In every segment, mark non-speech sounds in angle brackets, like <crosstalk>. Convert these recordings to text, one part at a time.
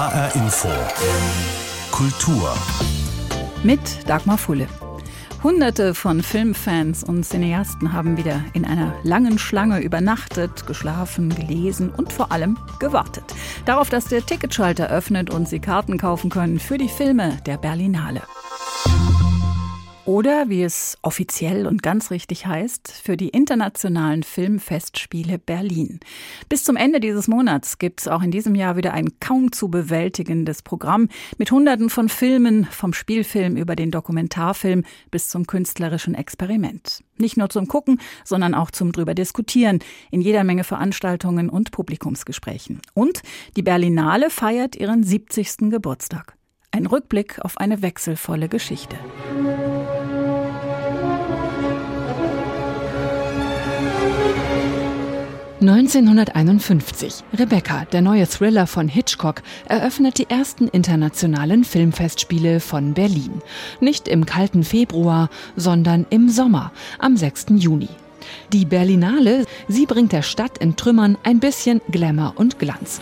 HR Info. Kultur. Mit Dagmar Fulle. Hunderte von Filmfans und Cineasten haben wieder in einer langen Schlange übernachtet, geschlafen, gelesen und vor allem gewartet. Darauf, dass der Ticketschalter öffnet und sie Karten kaufen können für die Filme der Berlinale. Oder, wie es offiziell und ganz richtig heißt, für die internationalen Filmfestspiele Berlin. Bis zum Ende dieses Monats gibt es auch in diesem Jahr wieder ein kaum zu bewältigendes Programm mit Hunderten von Filmen, vom Spielfilm über den Dokumentarfilm bis zum künstlerischen Experiment. Nicht nur zum Gucken, sondern auch zum drüber diskutieren, in jeder Menge Veranstaltungen und Publikumsgesprächen. Und die Berlinale feiert ihren 70. Geburtstag. Ein Rückblick auf eine wechselvolle Geschichte. 1951. Rebecca, der neue Thriller von Hitchcock, eröffnet die ersten internationalen Filmfestspiele von Berlin. Nicht im kalten Februar, sondern im Sommer, am 6. Juni. Die Berlinale, sie bringt der Stadt in Trümmern ein bisschen Glamour und Glanz.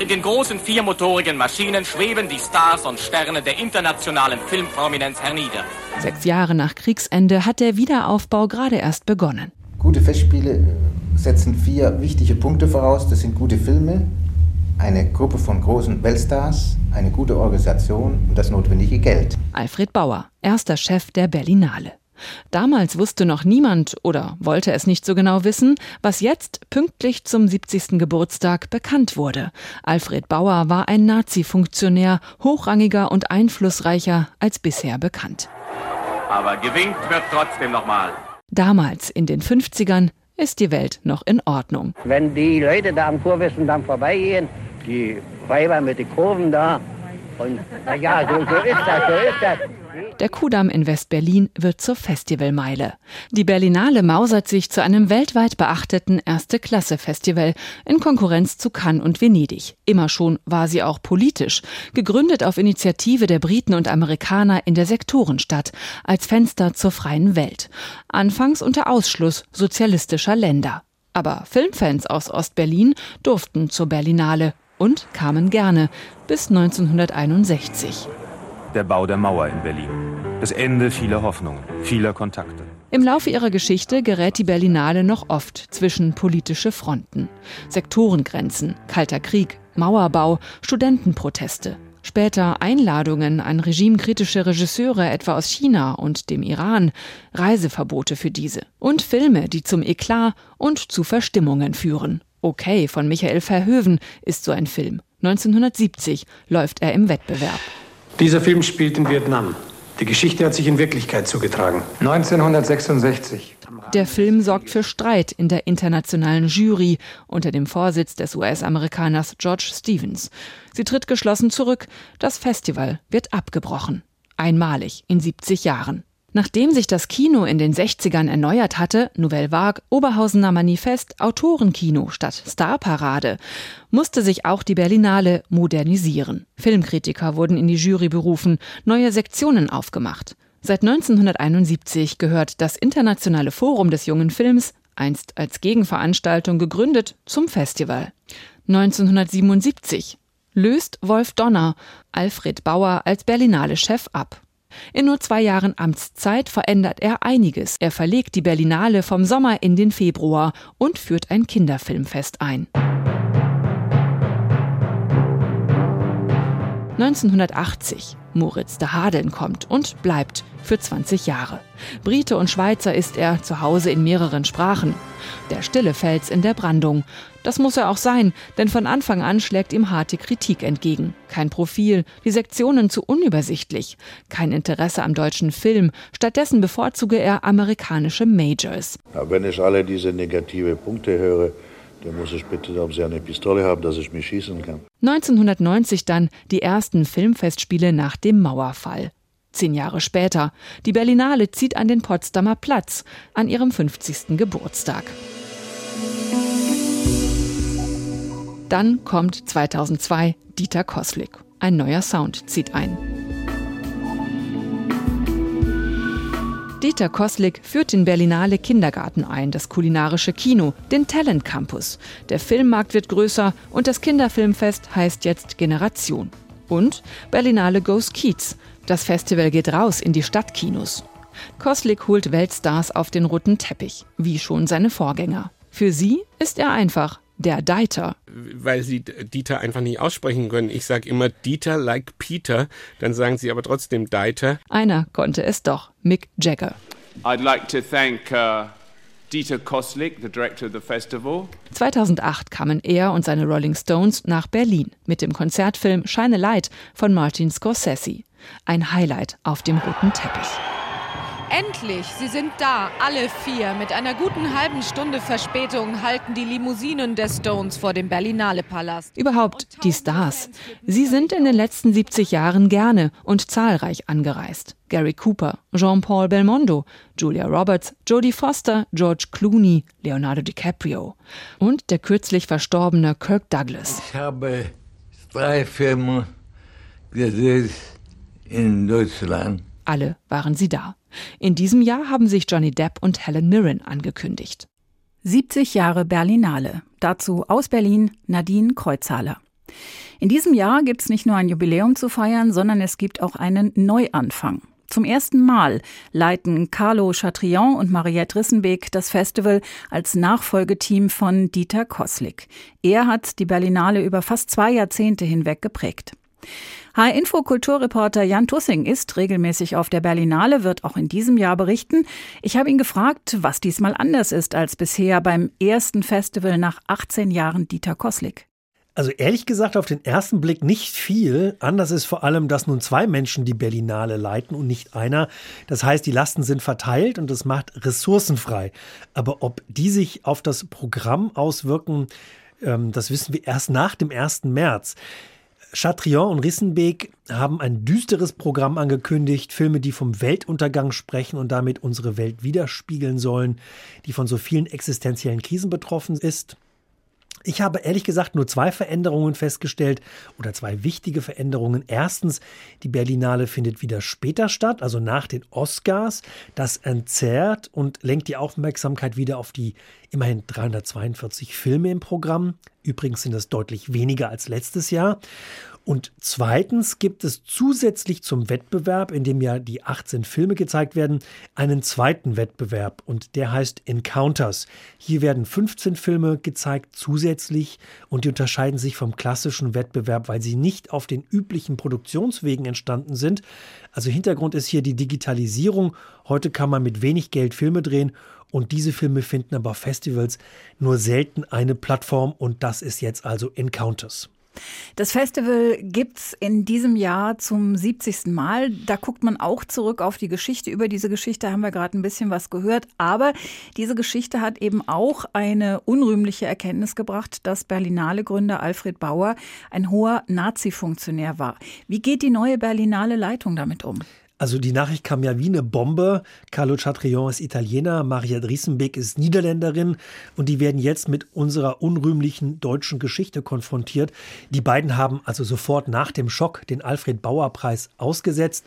In den großen viermotorigen Maschinen schweben die Stars und Sterne der internationalen Filmprominenz hernieder. Sechs Jahre nach Kriegsende hat der Wiederaufbau gerade erst begonnen. Gute Festspiele setzen vier wichtige Punkte voraus. Das sind gute Filme, eine Gruppe von großen Weltstars, eine gute Organisation und das notwendige Geld. Alfred Bauer, erster Chef der Berlinale. Damals wusste noch niemand oder wollte es nicht so genau wissen, was jetzt pünktlich zum 70. Geburtstag bekannt wurde. Alfred Bauer war ein Nazi-Funktionär, hochrangiger und einflussreicher als bisher bekannt. Aber gewinkt wird trotzdem nochmal. Damals, in den 50ern, ist die Welt noch in Ordnung. Wenn die Leute da am Kurvendamm vorbeigehen, die Weiber mit den Kurven da, und ja, so, so ist das, so ist das. Der Kudamm in West-Berlin wird zur Festivalmeile. Die Berlinale mausert sich zu einem weltweit beachteten Erste-Klasse-Festival in Konkurrenz zu Cannes und Venedig. Immer schon war sie auch politisch, gegründet auf Initiative der Briten und Amerikaner in der Sektorenstadt als Fenster zur freien Welt. Anfangs unter Ausschluss sozialistischer Länder. Aber Filmfans aus Ostberlin durften zur Berlinale und kamen gerne bis 1961 der Bau der Mauer in Berlin. Das Ende vieler Hoffnungen, vieler Kontakte. Im Laufe ihrer Geschichte gerät die Berlinale noch oft zwischen politische Fronten. Sektorengrenzen, Kalter Krieg, Mauerbau, Studentenproteste. Später Einladungen an regimekritische Regisseure etwa aus China und dem Iran, Reiseverbote für diese. Und Filme, die zum Eklat und zu Verstimmungen führen. Okay von Michael Verhoeven ist so ein Film. 1970 läuft er im Wettbewerb. Dieser Film spielt in Vietnam. Die Geschichte hat sich in Wirklichkeit zugetragen. 1966. Der Film sorgt für Streit in der internationalen Jury unter dem Vorsitz des US-Amerikaners George Stevens. Sie tritt geschlossen zurück. Das Festival wird abgebrochen. Einmalig in 70 Jahren. Nachdem sich das Kino in den 60ern erneuert hatte, Nouvelle Vague, Oberhausener Manifest, Autorenkino statt Starparade, musste sich auch die Berlinale modernisieren. Filmkritiker wurden in die Jury berufen, neue Sektionen aufgemacht. Seit 1971 gehört das Internationale Forum des jungen Films, einst als Gegenveranstaltung gegründet, zum Festival. 1977 löst Wolf Donner Alfred Bauer als Berlinale Chef ab. In nur zwei Jahren Amtszeit verändert er einiges. Er verlegt die Berlinale vom Sommer in den Februar und führt ein Kinderfilmfest ein. 1980. Moritz de Hadeln kommt und bleibt für 20 Jahre. Brite und Schweizer ist er zu Hause in mehreren Sprachen. Der stille Fels in der Brandung. Das muss er auch sein, denn von Anfang an schlägt ihm harte Kritik entgegen. Kein Profil, die Sektionen zu unübersichtlich, kein Interesse am deutschen Film, stattdessen bevorzuge er amerikanische Majors. Ja, wenn ich alle diese negative Punkte höre, dann muss ich bitte, ob Sie eine Pistole haben, dass ich mich schießen kann. 1990 dann die ersten Filmfestspiele nach dem Mauerfall. Zehn Jahre später. Die Berlinale zieht an den Potsdamer Platz an ihrem 50. Geburtstag. Dann kommt 2002 Dieter Koslik. Ein neuer Sound zieht ein. Dieter Koslik führt den Berlinale Kindergarten ein, das kulinarische Kino, den Talent Campus. Der Filmmarkt wird größer und das Kinderfilmfest heißt jetzt Generation. Und Berlinale Goes Kiez. Das Festival geht raus in die Stadtkinos. Koslik holt Weltstars auf den roten Teppich, wie schon seine Vorgänger. Für sie ist er einfach der Dieter. Weil sie Dieter einfach nicht aussprechen können. Ich sage immer Dieter like Peter, dann sagen sie aber trotzdem Dieter. Einer konnte es doch, Mick Jagger. I'd like to thank uh, Dieter Koslik, the director of the festival. 2008 kamen er und seine Rolling Stones nach Berlin mit dem Konzertfilm Shine a Light von Martin Scorsese. Ein Highlight auf dem roten Teppich. Endlich, sie sind da, alle vier. Mit einer guten halben Stunde Verspätung halten die Limousinen der Stones vor dem Berlinale Palast. Überhaupt die Stars. Sie sind in den letzten 70 Jahren gerne und zahlreich angereist. Gary Cooper, Jean-Paul Belmondo, Julia Roberts, Jodie Foster, George Clooney, Leonardo DiCaprio und der kürzlich verstorbene Kirk Douglas. Ich habe drei Filme gesehen in Deutschland. Alle waren sie da. In diesem Jahr haben sich Johnny Depp und Helen Mirren angekündigt. 70 Jahre Berlinale. Dazu aus Berlin Nadine Kreuzhaler. In diesem Jahr gibt es nicht nur ein Jubiläum zu feiern, sondern es gibt auch einen Neuanfang. Zum ersten Mal leiten Carlo Chatrion und Mariette Rissenbeek das Festival als Nachfolgeteam von Dieter Koslik. Er hat die Berlinale über fast zwei Jahrzehnte hinweg geprägt. H-Info-Kulturreporter Jan Tussing ist regelmäßig auf der Berlinale, wird auch in diesem Jahr berichten. Ich habe ihn gefragt, was diesmal anders ist als bisher beim ersten Festival nach 18 Jahren Dieter Koslik. Also ehrlich gesagt, auf den ersten Blick nicht viel. Anders ist vor allem, dass nun zwei Menschen die Berlinale leiten und nicht einer. Das heißt, die Lasten sind verteilt und es macht ressourcenfrei. Aber ob die sich auf das Programm auswirken, ähm, das wissen wir erst nach dem 1. März. Chatrion und Rissenbeek haben ein düsteres Programm angekündigt, Filme, die vom Weltuntergang sprechen und damit unsere Welt widerspiegeln sollen, die von so vielen existenziellen Krisen betroffen ist. Ich habe ehrlich gesagt nur zwei Veränderungen festgestellt oder zwei wichtige Veränderungen. Erstens, die Berlinale findet wieder später statt, also nach den Oscars. Das entzerrt und lenkt die Aufmerksamkeit wieder auf die immerhin 342 Filme im Programm. Übrigens sind das deutlich weniger als letztes Jahr. Und zweitens gibt es zusätzlich zum Wettbewerb, in dem ja die 18 Filme gezeigt werden, einen zweiten Wettbewerb und der heißt Encounters. Hier werden 15 Filme gezeigt zusätzlich und die unterscheiden sich vom klassischen Wettbewerb, weil sie nicht auf den üblichen Produktionswegen entstanden sind. Also Hintergrund ist hier die Digitalisierung. Heute kann man mit wenig Geld Filme drehen und diese Filme finden aber Festivals nur selten eine Plattform und das ist jetzt also Encounters. Das Festival gibt's in diesem Jahr zum 70. Mal. Da guckt man auch zurück auf die Geschichte. Über diese Geschichte haben wir gerade ein bisschen was gehört. Aber diese Geschichte hat eben auch eine unrühmliche Erkenntnis gebracht, dass Berlinale-Gründer Alfred Bauer ein hoher Nazi-Funktionär war. Wie geht die neue Berlinale Leitung damit um? Also die Nachricht kam ja wie eine Bombe. Carlo Chatrion ist Italiener, Maria Driesenbeck ist Niederländerin und die werden jetzt mit unserer unrühmlichen deutschen Geschichte konfrontiert. Die beiden haben also sofort nach dem Schock den Alfred Bauer Preis ausgesetzt.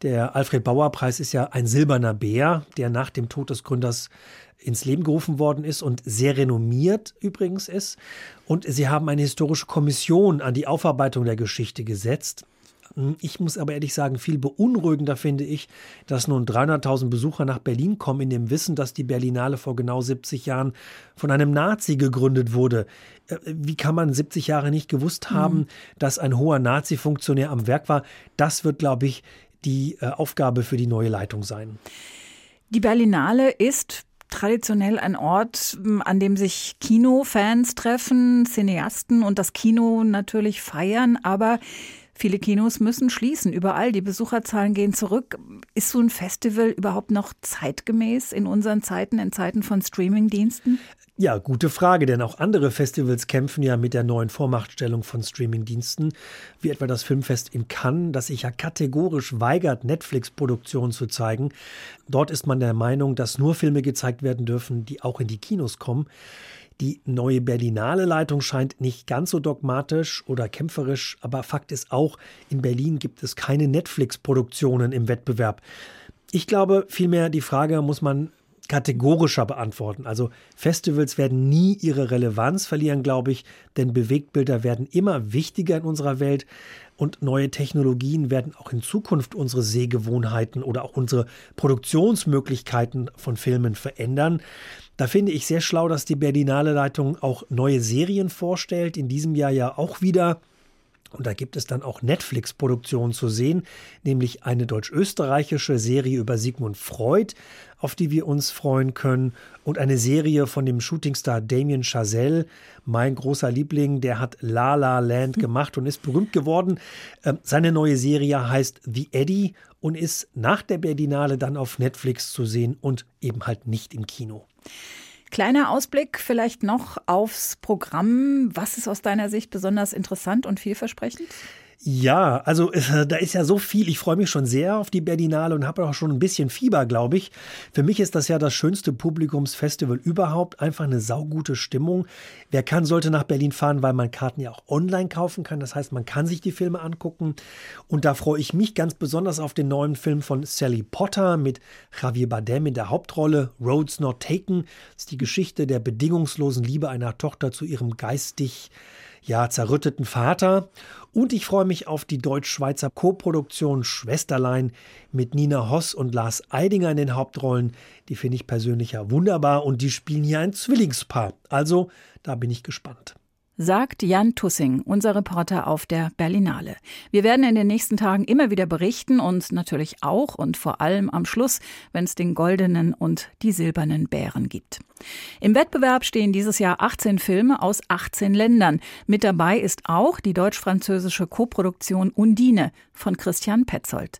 Der Alfred Bauer Preis ist ja ein silberner Bär, der nach dem Tod des Gründers ins Leben gerufen worden ist und sehr renommiert übrigens ist. Und sie haben eine historische Kommission an die Aufarbeitung der Geschichte gesetzt. Hm, ich muss aber ehrlich sagen, viel beunruhigender finde ich, dass nun 300.000 Besucher nach Berlin kommen, in dem Wissen, dass die Berlinale vor genau 70 Jahren von einem Nazi gegründet wurde. Äh, wie kann man 70 Jahre nicht gewusst haben, mhm. dass ein hoher Nazi-Funktionär am Werk war? Das wird, glaube ich, die äh, Aufgabe für die neue Leitung sein. Die Berlinale ist traditionell ein Ort, an dem sich Kinofans treffen, Cineasten und das Kino natürlich feiern, aber Viele Kinos müssen schließen, überall. Die Besucherzahlen gehen zurück. Ist so ein Festival überhaupt noch zeitgemäß in unseren Zeiten, in Zeiten von Streamingdiensten? Ja, gute Frage, denn auch andere Festivals kämpfen ja mit der neuen Vormachtstellung von Streamingdiensten, wie etwa das Filmfest in Cannes, das sich ja kategorisch weigert, Netflix-Produktionen zu zeigen. Dort ist man der Meinung, dass nur Filme gezeigt werden dürfen, die auch in die Kinos kommen. Die neue Berlinale Leitung scheint nicht ganz so dogmatisch oder kämpferisch, aber Fakt ist auch, in Berlin gibt es keine Netflix-Produktionen im Wettbewerb. Ich glaube, vielmehr die Frage muss man kategorischer beantworten. Also Festivals werden nie ihre Relevanz verlieren, glaube ich, denn Bewegtbilder werden immer wichtiger in unserer Welt und neue Technologien werden auch in Zukunft unsere Sehgewohnheiten oder auch unsere Produktionsmöglichkeiten von Filmen verändern. Da finde ich sehr schlau, dass die Berlinale Leitung auch neue Serien vorstellt. In diesem Jahr ja auch wieder und da gibt es dann auch Netflix-Produktionen zu sehen, nämlich eine deutsch-österreichische Serie über Sigmund Freud, auf die wir uns freuen können, und eine Serie von dem Shootingstar Damien Chazelle, mein großer Liebling, der hat La La Land gemacht und ist berühmt geworden. Ähm, seine neue Serie heißt The Eddie und ist nach der Berlinale dann auf Netflix zu sehen und eben halt nicht im Kino. Kleiner Ausblick vielleicht noch aufs Programm. Was ist aus deiner Sicht besonders interessant und vielversprechend? Ja, also äh, da ist ja so viel. Ich freue mich schon sehr auf die Berlinale und habe auch schon ein bisschen Fieber, glaube ich. Für mich ist das ja das schönste Publikumsfestival überhaupt. Einfach eine saugute Stimmung. Wer kann, sollte nach Berlin fahren, weil man Karten ja auch online kaufen kann. Das heißt, man kann sich die Filme angucken. Und da freue ich mich ganz besonders auf den neuen Film von Sally Potter mit Javier Bardem in der Hauptrolle. Roads Not Taken. Das ist die Geschichte der bedingungslosen Liebe einer Tochter zu ihrem geistig ja, zerrütteten Vater. Und ich freue mich auf die deutsch-schweizer Koproduktion Schwesterlein mit Nina Hoss und Lars Eidinger in den Hauptrollen. Die finde ich persönlich ja wunderbar und die spielen hier ein Zwillingspaar. Also, da bin ich gespannt sagt Jan Tussing, unser Reporter auf der Berlinale. Wir werden in den nächsten Tagen immer wieder berichten und natürlich auch und vor allem am Schluss, wenn es den goldenen und die silbernen Bären gibt. Im Wettbewerb stehen dieses Jahr 18 Filme aus 18 Ländern. Mit dabei ist auch die deutsch-französische Koproduktion Undine von Christian Petzold.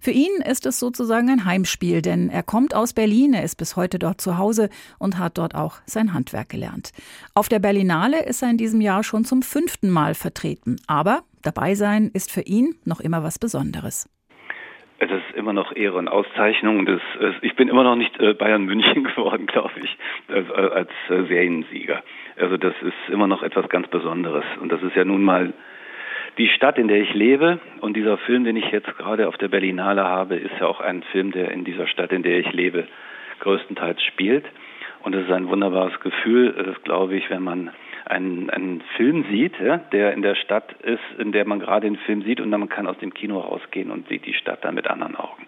Für ihn ist es sozusagen ein Heimspiel, denn er kommt aus Berlin, er ist bis heute dort zu Hause und hat dort auch sein Handwerk gelernt. Auf der Berlinale ist er in diesem Jahr schon zum fünften Mal vertreten. Aber dabei sein ist für ihn noch immer was Besonderes. Es ist immer noch Ehre und Auszeichnung. Das, ich bin immer noch nicht äh, Bayern München <laughs> geworden, glaube ich, als äh, Seriensieger. Also das ist immer noch etwas ganz Besonderes. Und das ist ja nun mal die Stadt, in der ich lebe. Und dieser Film, den ich jetzt gerade auf der Berlinale habe, ist ja auch ein Film, der in dieser Stadt, in der ich lebe, größtenteils spielt. Und es ist ein wunderbares Gefühl, das glaube ich, wenn man einen, einen Film sieht, ja, der in der Stadt ist, in der man gerade den Film sieht und dann man kann aus dem Kino rausgehen und sieht die Stadt dann mit anderen Augen.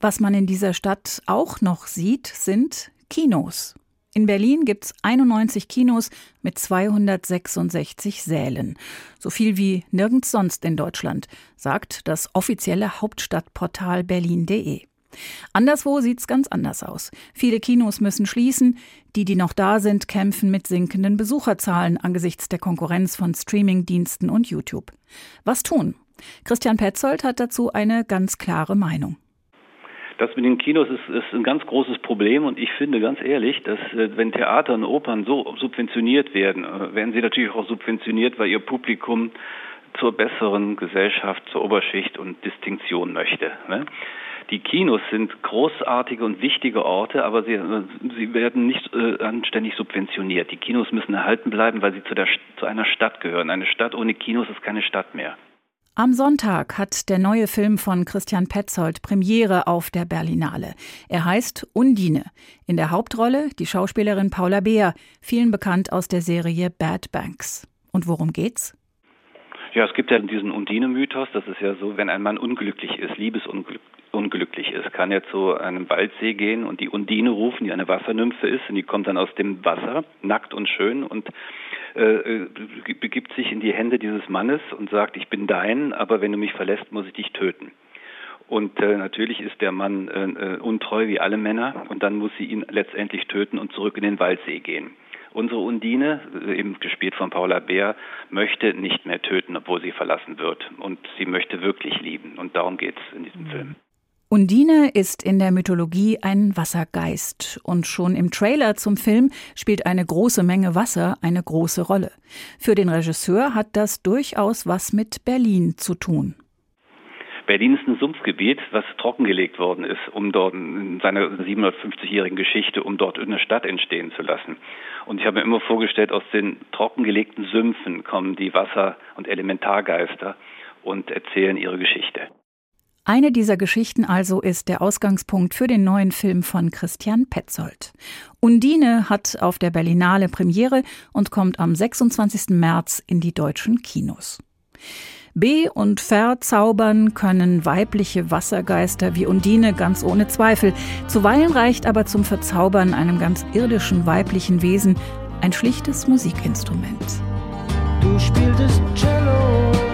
Was man in dieser Stadt auch noch sieht, sind Kinos. In Berlin gibt es 91 Kinos mit 266 Sälen. So viel wie nirgends sonst in Deutschland, sagt das offizielle Hauptstadtportal berlin.de. Anderswo sieht's ganz anders aus. Viele Kinos müssen schließen. Die, die noch da sind, kämpfen mit sinkenden Besucherzahlen angesichts der Konkurrenz von Streamingdiensten und YouTube. Was tun? Christian Petzold hat dazu eine ganz klare Meinung. Das mit den Kinos ist, ist ein ganz großes Problem und ich finde ganz ehrlich, dass äh, wenn Theater und Opern so subventioniert werden, äh, werden sie natürlich auch subventioniert, weil ihr Publikum zur besseren Gesellschaft, zur Oberschicht und Distinktion möchte. Ne? Die Kinos sind großartige und wichtige Orte, aber sie, sie werden nicht äh, anständig subventioniert. Die Kinos müssen erhalten bleiben, weil sie zu, der, zu einer Stadt gehören. Eine Stadt ohne Kinos ist keine Stadt mehr. Am Sonntag hat der neue Film von Christian Petzold Premiere auf der Berlinale. Er heißt Undine. In der Hauptrolle die Schauspielerin Paula Beer, vielen bekannt aus der Serie Bad Banks. Und worum geht's? Ja, es gibt ja diesen Undine-Mythos. Das ist ja so, wenn ein Mann unglücklich ist, liebesunglücklich ist, kann er zu einem Waldsee gehen und die Undine rufen, die eine Wassernymphe ist, und die kommt dann aus dem Wasser, nackt und schön, und äh, äh, begibt sich in die Hände dieses Mannes und sagt, ich bin dein, aber wenn du mich verlässt, muss ich dich töten. Und äh, natürlich ist der Mann äh, äh, untreu wie alle Männer und dann muss sie ihn letztendlich töten und zurück in den Waldsee gehen. Unsere Undine, äh, eben gespielt von Paula Bär, möchte nicht mehr töten, obwohl sie verlassen wird. Und sie möchte wirklich lieben. Und darum geht es in diesem mhm. Film. Undine ist in der Mythologie ein Wassergeist und schon im Trailer zum Film spielt eine große Menge Wasser eine große Rolle. Für den Regisseur hat das durchaus was mit Berlin zu tun. Berlin ist ein Sumpfgebiet, was trockengelegt worden ist, um dort in seiner 750-jährigen Geschichte, um dort eine Stadt entstehen zu lassen. Und ich habe mir immer vorgestellt, aus den trockengelegten Sümpfen kommen die Wasser- und Elementargeister und erzählen ihre Geschichte. Eine dieser Geschichten also ist der Ausgangspunkt für den neuen Film von Christian Petzold. Undine hat auf der Berlinale Premiere und kommt am 26. März in die deutschen Kinos. Be- und verzaubern können weibliche Wassergeister wie Undine ganz ohne Zweifel. Zuweilen reicht aber zum Verzaubern einem ganz irdischen weiblichen Wesen ein schlichtes Musikinstrument. Du spieltest Cello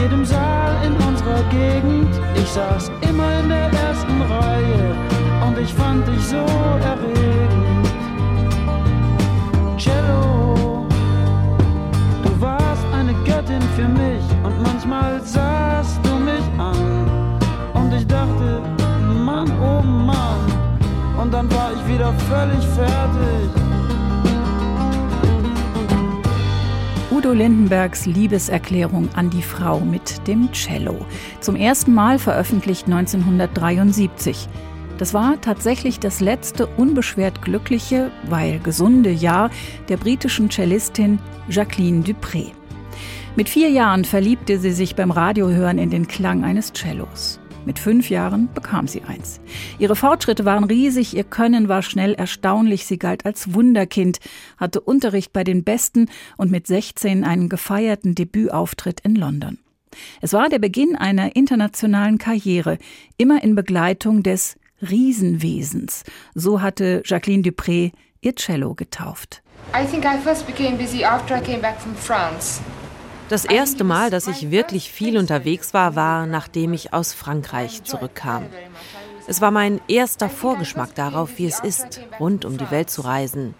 jedem Saal in unserer Gegend. Ich saß immer in der ersten Reihe und ich fand dich so erregend. Cello, du warst eine Göttin für mich und manchmal sahst du mich an und ich dachte, Mann, oh Mann, und dann war ich wieder völlig fertig. Udo Lindenbergs Liebeserklärung an die Frau mit dem Cello. Zum ersten Mal veröffentlicht 1973. Das war tatsächlich das letzte unbeschwert glückliche, weil gesunde Jahr der britischen Cellistin Jacqueline Dupré. Mit vier Jahren verliebte sie sich beim Radiohören in den Klang eines Cellos. Mit fünf Jahren bekam sie eins. Ihre Fortschritte waren riesig, ihr Können war schnell erstaunlich, sie galt als Wunderkind, hatte Unterricht bei den Besten und mit 16 einen gefeierten Debütauftritt in London. Es war der Beginn einer internationalen Karriere, immer in Begleitung des Riesenwesens. So hatte Jacqueline Dupré ihr Cello getauft. I think I first became busy after I came back from France. Das erste Mal, dass ich wirklich viel unterwegs war, war, nachdem ich aus Frankreich zurückkam. Es war mein erster Vorgeschmack darauf, wie es ist, rund um die Welt zu reisen.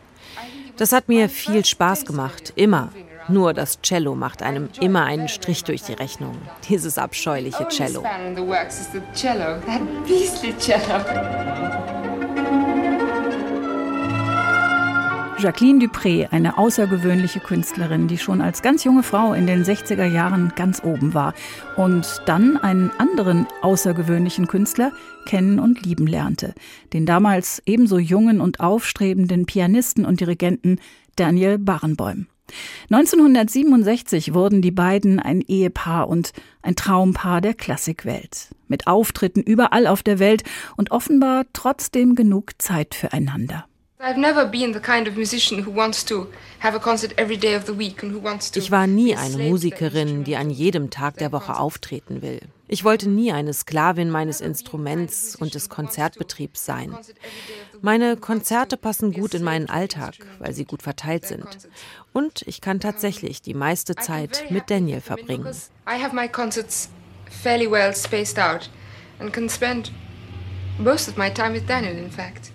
Das hat mir viel Spaß gemacht, immer. Nur das Cello macht einem immer einen Strich durch die Rechnung. Dieses abscheuliche Cello. Jacqueline Dupré, eine außergewöhnliche Künstlerin, die schon als ganz junge Frau in den 60er Jahren ganz oben war und dann einen anderen außergewöhnlichen Künstler kennen und lieben lernte, den damals ebenso jungen und aufstrebenden Pianisten und Dirigenten Daniel Barenboim. 1967 wurden die beiden ein Ehepaar und ein Traumpaar der Klassikwelt, mit Auftritten überall auf der Welt und offenbar trotzdem genug Zeit füreinander. Ich war nie eine Musikerin, die an jedem Tag der Woche auftreten will. Ich wollte nie eine Sklavin meines Instruments und des Konzertbetriebs sein. Meine Konzerte passen gut in meinen Alltag, weil sie gut verteilt sind. Und ich kann tatsächlich die meiste Zeit mit Daniel verbringen. I have my concerts fairly well spaced out and can spend most of my time with Daniel in fact.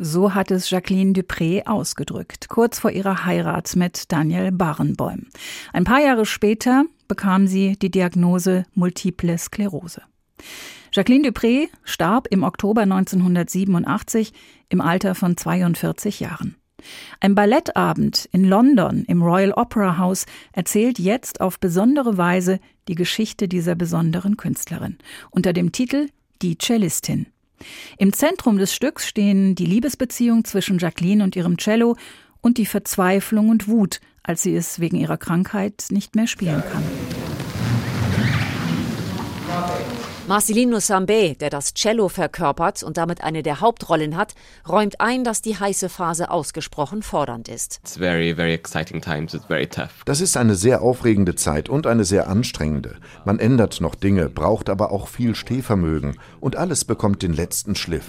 So hat es Jacqueline Dupré ausgedrückt, kurz vor ihrer Heirat mit Daniel Barenboim. Ein paar Jahre später bekam sie die Diagnose Multiple Sklerose. Jacqueline Dupré starb im Oktober 1987 im Alter von 42 Jahren. Ein Ballettabend in London im Royal Opera House erzählt jetzt auf besondere Weise die Geschichte dieser besonderen Künstlerin unter dem Titel Die Cellistin. Im Zentrum des Stücks stehen die Liebesbeziehung zwischen Jacqueline und ihrem Cello und die Verzweiflung und Wut, als sie es wegen ihrer Krankheit nicht mehr spielen kann. Marcelino Sambé, der das Cello verkörpert und damit eine der Hauptrollen hat, räumt ein, dass die heiße Phase ausgesprochen fordernd ist. Very, very das ist eine sehr aufregende Zeit und eine sehr anstrengende. Man ändert noch Dinge, braucht aber auch viel Stehvermögen und alles bekommt den letzten Schliff.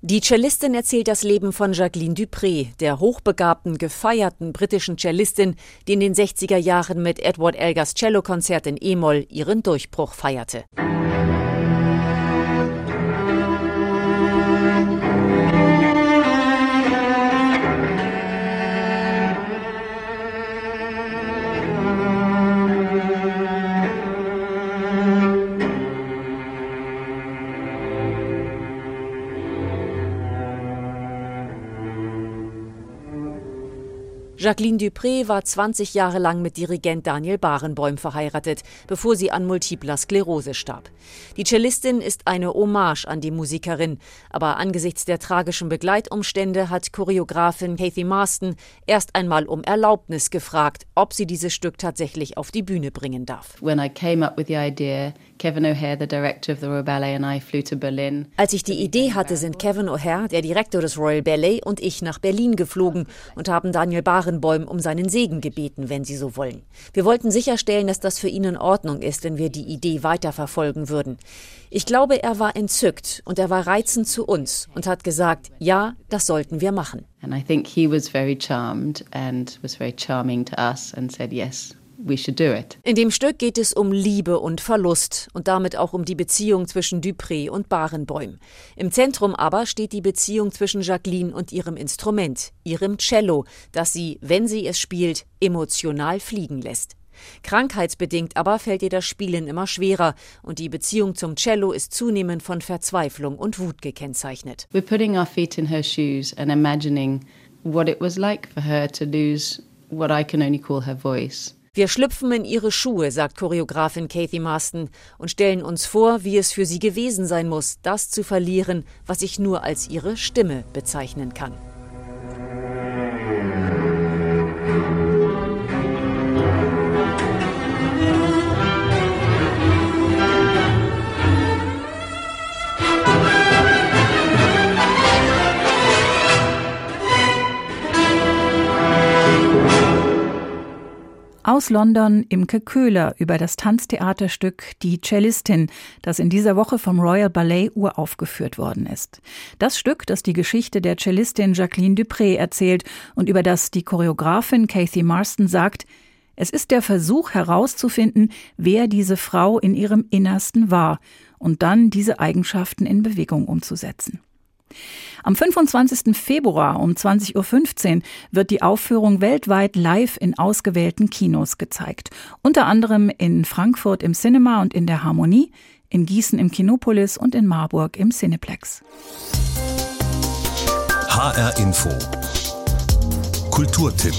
Die Cellistin erzählt das Leben von Jacqueline Dupré, der hochbegabten, gefeierten britischen Cellistin, die in den 60er Jahren mit Edward Elgars Cellokonzert in E-Moll ihren Durchbruch feierte Werte. Jacqueline Dupré war 20 Jahre lang mit Dirigent Daniel Barenboim verheiratet, bevor sie an multipler Sklerose starb. Die Cellistin ist eine Hommage an die Musikerin, aber angesichts der tragischen Begleitumstände hat Choreografin Kathy Marston erst einmal um Erlaubnis gefragt, ob sie dieses Stück tatsächlich auf die Bühne bringen darf. When I came up with the idea, Kevin O'Hare, the director of the Royal Ballet, and I flew to Berlin. Als ich die Idee hatte, sind Kevin O'Hare, der Direktor des Royal Ballet, und ich nach Berlin geflogen und haben Daniel Barenboim um seinen Segen gebeten, wenn Sie so wollen. Wir wollten sicherstellen, dass das für ihn in Ordnung ist, wenn wir die Idee weiterverfolgen würden. Ich glaube, er war entzückt und er war reizend zu uns und hat gesagt, ja, das sollten wir machen. And I think he was very charmed and was very charming to us and said yes. In dem Stück geht es um Liebe und Verlust und damit auch um die Beziehung zwischen Dupré und Barenboim. Im Zentrum aber steht die Beziehung zwischen Jacqueline und ihrem Instrument, ihrem Cello, das sie, wenn sie es spielt, emotional fliegen lässt. Krankheitsbedingt aber fällt ihr das Spielen immer schwerer und die Beziehung zum Cello ist zunehmend von Verzweiflung und Wut gekennzeichnet. We're putting our feet in her shoes and imagining what it was like for her to lose what I can only call her voice. Wir schlüpfen in ihre Schuhe, sagt Choreografin Kathy Marston, und stellen uns vor, wie es für sie gewesen sein muss, das zu verlieren, was ich nur als ihre Stimme bezeichnen kann. Aus London Imke Köhler über das Tanztheaterstück Die Cellistin, das in dieser Woche vom Royal Ballet uraufgeführt worden ist. Das Stück, das die Geschichte der Cellistin Jacqueline Dupré erzählt und über das die Choreografin Kathy Marston sagt, es ist der Versuch herauszufinden, wer diese Frau in ihrem Innersten war und dann diese Eigenschaften in Bewegung umzusetzen. Am 25. Februar um 20.15 Uhr wird die Aufführung weltweit live in ausgewählten Kinos gezeigt. Unter anderem in Frankfurt im Cinema und in der Harmonie, in Gießen im Kinopolis und in Marburg im Cineplex. HR Info. Kulturtipp.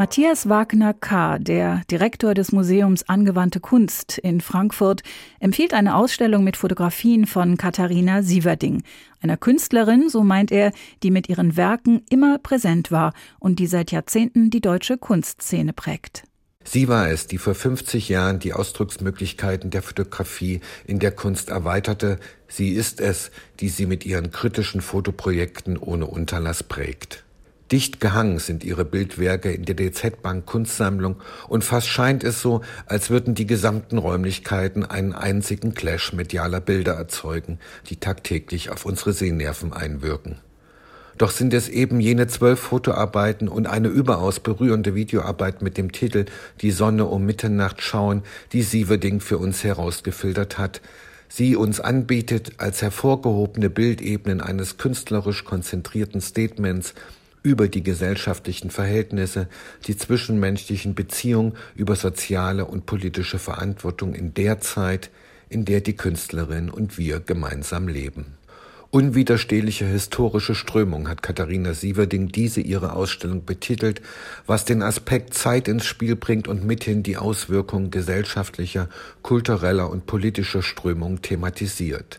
Matthias Wagner K., der Direktor des Museums Angewandte Kunst in Frankfurt, empfiehlt eine Ausstellung mit Fotografien von Katharina Sieverding, einer Künstlerin, so meint er, die mit ihren Werken immer präsent war und die seit Jahrzehnten die deutsche Kunstszene prägt. Sie war es, die vor 50 Jahren die Ausdrucksmöglichkeiten der Fotografie in der Kunst erweiterte. Sie ist es, die sie mit ihren kritischen Fotoprojekten ohne Unterlass prägt. Dicht gehangen sind ihre Bildwerke in der DZ-Bank Kunstsammlung und fast scheint es so, als würden die gesamten Räumlichkeiten einen einzigen Clash medialer Bilder erzeugen, die tagtäglich auf unsere Sehnerven einwirken. Doch sind es eben jene zwölf Fotoarbeiten und eine überaus berührende Videoarbeit mit dem Titel Die Sonne um Mitternacht schauen, die Sieverding für uns herausgefiltert hat, sie uns anbietet als hervorgehobene Bildebenen eines künstlerisch konzentrierten Statements, über die gesellschaftlichen Verhältnisse, die zwischenmenschlichen Beziehungen, über soziale und politische Verantwortung in der Zeit, in der die Künstlerin und wir gemeinsam leben. Unwiderstehliche historische Strömung hat Katharina Sieverding diese ihre Ausstellung betitelt, was den Aspekt Zeit ins Spiel bringt und mithin die Auswirkungen gesellschaftlicher, kultureller und politischer Strömungen thematisiert.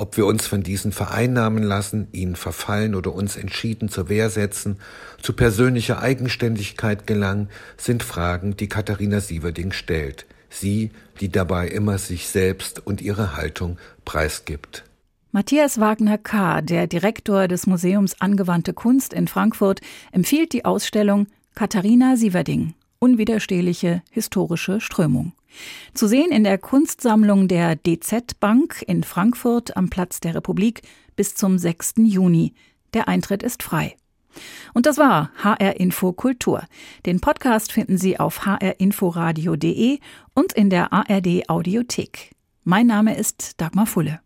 Ob wir uns von diesen vereinnahmen lassen, ihnen verfallen oder uns entschieden zur Wehr setzen, zu persönlicher Eigenständigkeit gelangen, sind Fragen, die Katharina Sieverding stellt. Sie, die dabei immer sich selbst und ihre Haltung preisgibt. Matthias Wagner K., der Direktor des Museums Angewandte Kunst in Frankfurt, empfiehlt die Ausstellung Katharina Sieverding unwiderstehliche historische Strömung. Zu sehen in der Kunstsammlung der DZ Bank in Frankfurt am Platz der Republik bis zum 6. Juni. Der Eintritt ist frei. Und das war HR Info Kultur. Den Podcast finden Sie auf hrinforadio.de und in der ARD Audiothek. Mein Name ist Dagmar Fulle.